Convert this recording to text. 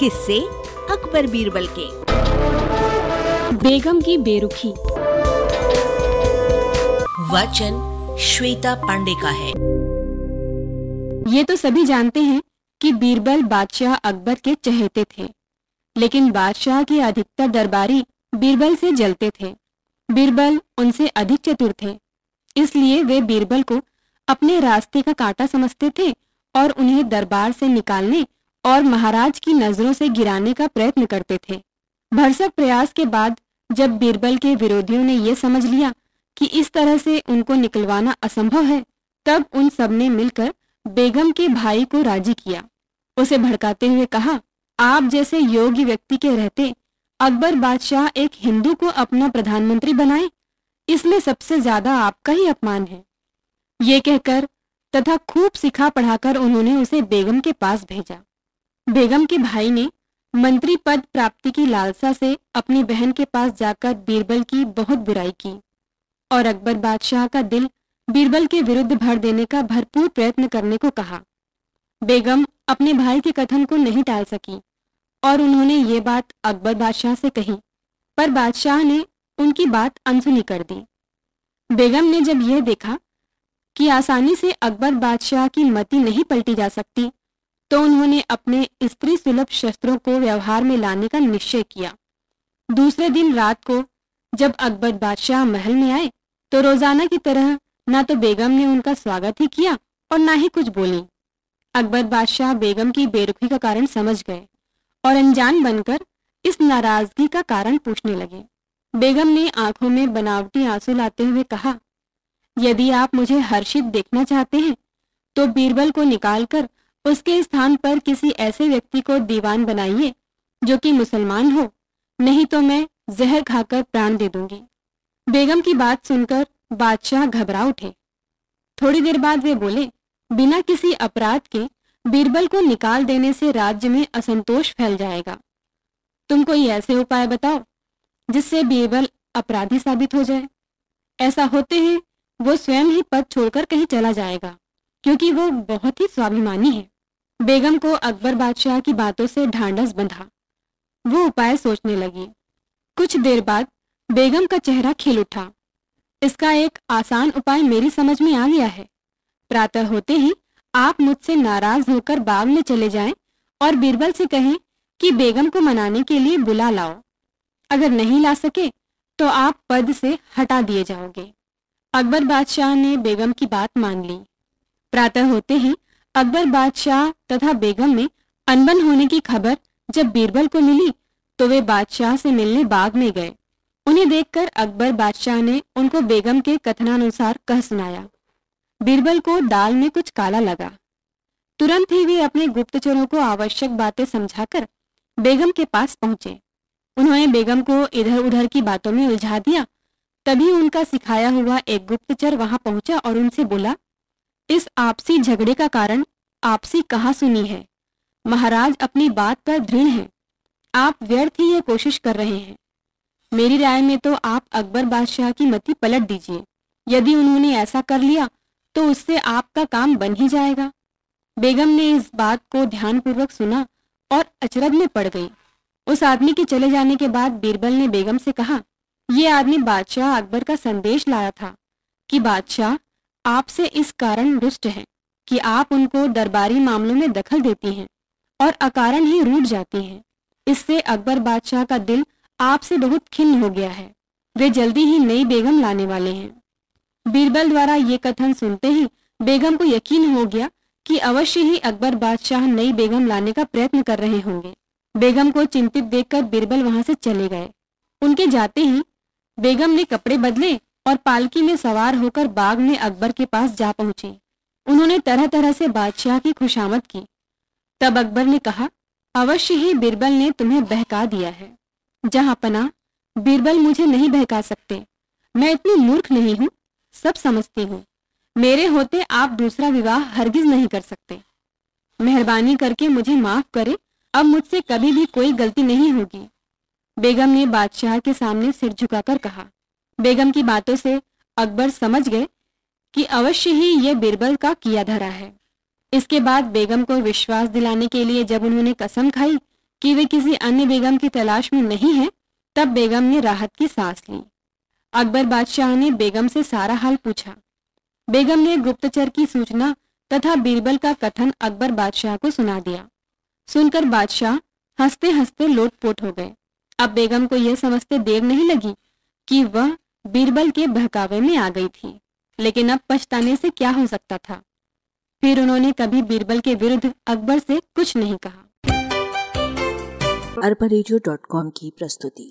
किस्से अकबर बीरबल के। बेगम की बेरुखी। वचन श्वेता पांडे का है। ये तो सभी जानते हैं कि बीरबल बादशाह अकबर के चहेते थे लेकिन बादशाह के अधिकतर दरबारी बीरबल से जलते थे। बीरबल उनसे अधिक चतुर थे इसलिए वे बीरबल को अपने रास्ते का कांटा समझते थे और उन्हें दरबार से निकालने और महाराज की नज़रों से गिराने का प्रयत्न करते थे। भरसक प्रयास के बाद जब बीरबल के विरोधियों ने यह समझ लिया कि इस तरह से उनको निकलवाना असंभव है, तब उन सबने मिलकर बेगम के भाई को राज़ी किया। उसे भड़काते हुए कहा, आप जैसे योग्य व्यक्ति के रहते, अकबर बादशाह एक हिंदू को अपना प्रधानमंत्री बनाए इसमें सबसे ज़्यादा आपका ही अपमान है। ये कहकर तथा खूब सिखा पढ़ाकर उन्होंने उसे बेगम के पास भेजा। बेगम के भाई ने मंत्री पद प्राप्ति की लालसा से अपनी बहन के पास जाकर बीरबल की बहुत बुराई की और अकबर बादशाह का दिल बीरबल के विरुद्ध भर देने का भरपूर प्रयत्न करने को कहा। बेगम अपने भाई के कथन को नहीं टाल सकी और उन्होंने ये बात अकबर बादशाह से कही, पर बादशाह ने उनकी बात अनसुनी कर दी। बेगम ने जब यह देखा कि आसानी से अकबर बादशाह की मति नहीं पलटी जा सकती तो उन्होंने अपने स्त्री सुलभ शस्त्रों को व्यवहार में लाने का निश्चय किया। दूसरे दिन रात को जब अकबर बादशाह महल में आए तो रोज़ाना की तरह ना तो बेगम ने उनका स्वागत ही किया और ना ही कुछ बोली। अकबर बादशाह बेगम की बेरुखी का कारण समझ गए और अनजान बनकर इस नाराज़गी का कारण पूछने लगे। बेगम ने आँखों में बनावटी आँसू लाते हुए कहा, यदि आप मुझे हर्षित देखना चाहते हैं तो बीरबल को निकालकर उसके स्थान पर किसी ऐसे व्यक्ति को दीवान बनाइए, जो कि मुसलमान हो। नहीं तो मैं जहर खाकर प्राण दे दूँगी। बेगम की बात सुनकर बादशाह घबरा उठे। थोड़ी देर बाद वे बोले, बिना किसी अपराध के बीरबल को निकाल देने से राज्य में असंतोष फैल जाएगा। तुम कोई ऐसे उपाय बताओ, जिससे बीरबल अपराधी साबित हो जाए। ऐसा होते ही वो स्वयं ही पद छोड़कर कहीं चला जाएगा, क्योंकि वो बहुत ही स्वाभिमानी है। बेगम को अकबर बादशाह की बातों से ढांढस बंधा। वो उपाय सोचने लगी। कुछ देर बाद बेगम का चेहरा खिल उठा। इसका एक आसान उपाय मेरी समझ में आ गया है। प्रातः होते ही आप मुझसे नाराज़ होकर बाग में चले जाएँ और बीरबल से कहें कि बेगम को मनाने के लिए बुला लाओ। अगर नहीं ला सके तो आप पद से हटा दिए जाओगे। अकबर बादशाह ने बेगम की बात मान ली। प्रातः होते ही अकबर बादशाह तथा बेगम में अनबन होने की खबर जब बीरबल को मिली तो वे बादशाह से मिलने बाग में गए। उन्हें देखकर अकबर बादशाह ने उनको बेगम के कथनानुसार कह सुनाया। बीरबल को दाल में कुछ काला लगा। तुरंत ही वे अपने गुप्तचरों को आवश्यक बातें समझाकर बेगम के पास पहुँचे। उन्होंने बेगम को इधर उधर की बातों में उलझा दिया। तभी उनका सिखाया हुआ एक गुप्तचर वहाँ पहुँचा और उनसे बोला इस आपसी झगड़े का कारण आपसी कहा सुनी है। महाराज अपनी बात पर दृढ़ हैं। आप व्यर्थ ही ये कोशिश कर रहे हैं। मेरी राय में तो आप अकबर बादशाह की मति पलट दीजिए। यदि उन्होंने ऐसा कर लिया तो उससे आपका काम बन ही जाएगा। बेगम ने इस बात को ध्यानपूर्वक सुना और अचरज में पड़ गई। उस आदमी के चले जाने के बाद बीरबल ने बेगम से कहा यह आदमी बादशाह अकबर का संदेश लाया था कि बादशाह आपसे इस कारण रुष्ट है कि आप उनको दरबारी मामलों में दखल देती हैं और अकारण ही रूठ जाती हैं। इससे अकबर बादशाह का दिल आपसे बहुत खिन्न हो गया है। वे जल्दी ही नई बेगम लाने वाले हैं। बीरबल द्वारा ये कथन सुनते ही बेगम को यकीन हो गया कि अवश्य ही अकबर बादशाह नई बेगम लाने का प्रयत्न कर रहे होंगे। बेगम को चिंतित देखकर बीरबल वहाँ से चले गए। उनके जाते ही बेगम ने कपड़े बदले और पालकी में सवार होकर बाग में अकबर के पास जा पहुँची। उन्होंने तरह तरह से बादशाह की खुशामद की। तब अकबर ने कहा, अवश्य ही बीरबल ने तुम्हें बहका दिया है। जहाँ पना बीरबल मुझे नहीं बहका सकते। मैं इतनी मूर्ख नहीं हूँ, सब समझती हूँ। मेरे होते आप दूसरा विवाह हरगिज नहीं कर सकते। मेहरबानी करके मुझे माफ़ करे, अब मुझसे कभी भी कोई गलती नहीं होगी। बेगम ने बादशाह के सामने सिर झुकाकर कहा बेगम की बातों से अकबर समझ गए कि अवश्य ही ये बीरबल का किया धरा है। इसके बाद बेगम को विश्वास दिलाने के लिए जब उन्होंने कसम खाई कि वे किसी अन्य बेगम की तलाश में नहीं है, तब बेगम ने राहत की सांस ली। अकबर बादशाह ने बेगम से सारा हाल पूछा। बेगम ने गुप्तचर की सूचना तथा बीरबल का कथन अकबर बादशाह को सुना दिया। सुनकर बादशाह हँसते हँसते लोटपोट हो गए। अब बेगम को यह समझते देर नहीं लगी कि वह बीरबल के बहकावे में आ गई थी, लेकिन अब पछताने से क्या हो सकता था? फिर उन्होंने कभी बीरबल के विरुद्ध अकबर से कुछ नहीं कहा। अरबा की प्रस्तुति।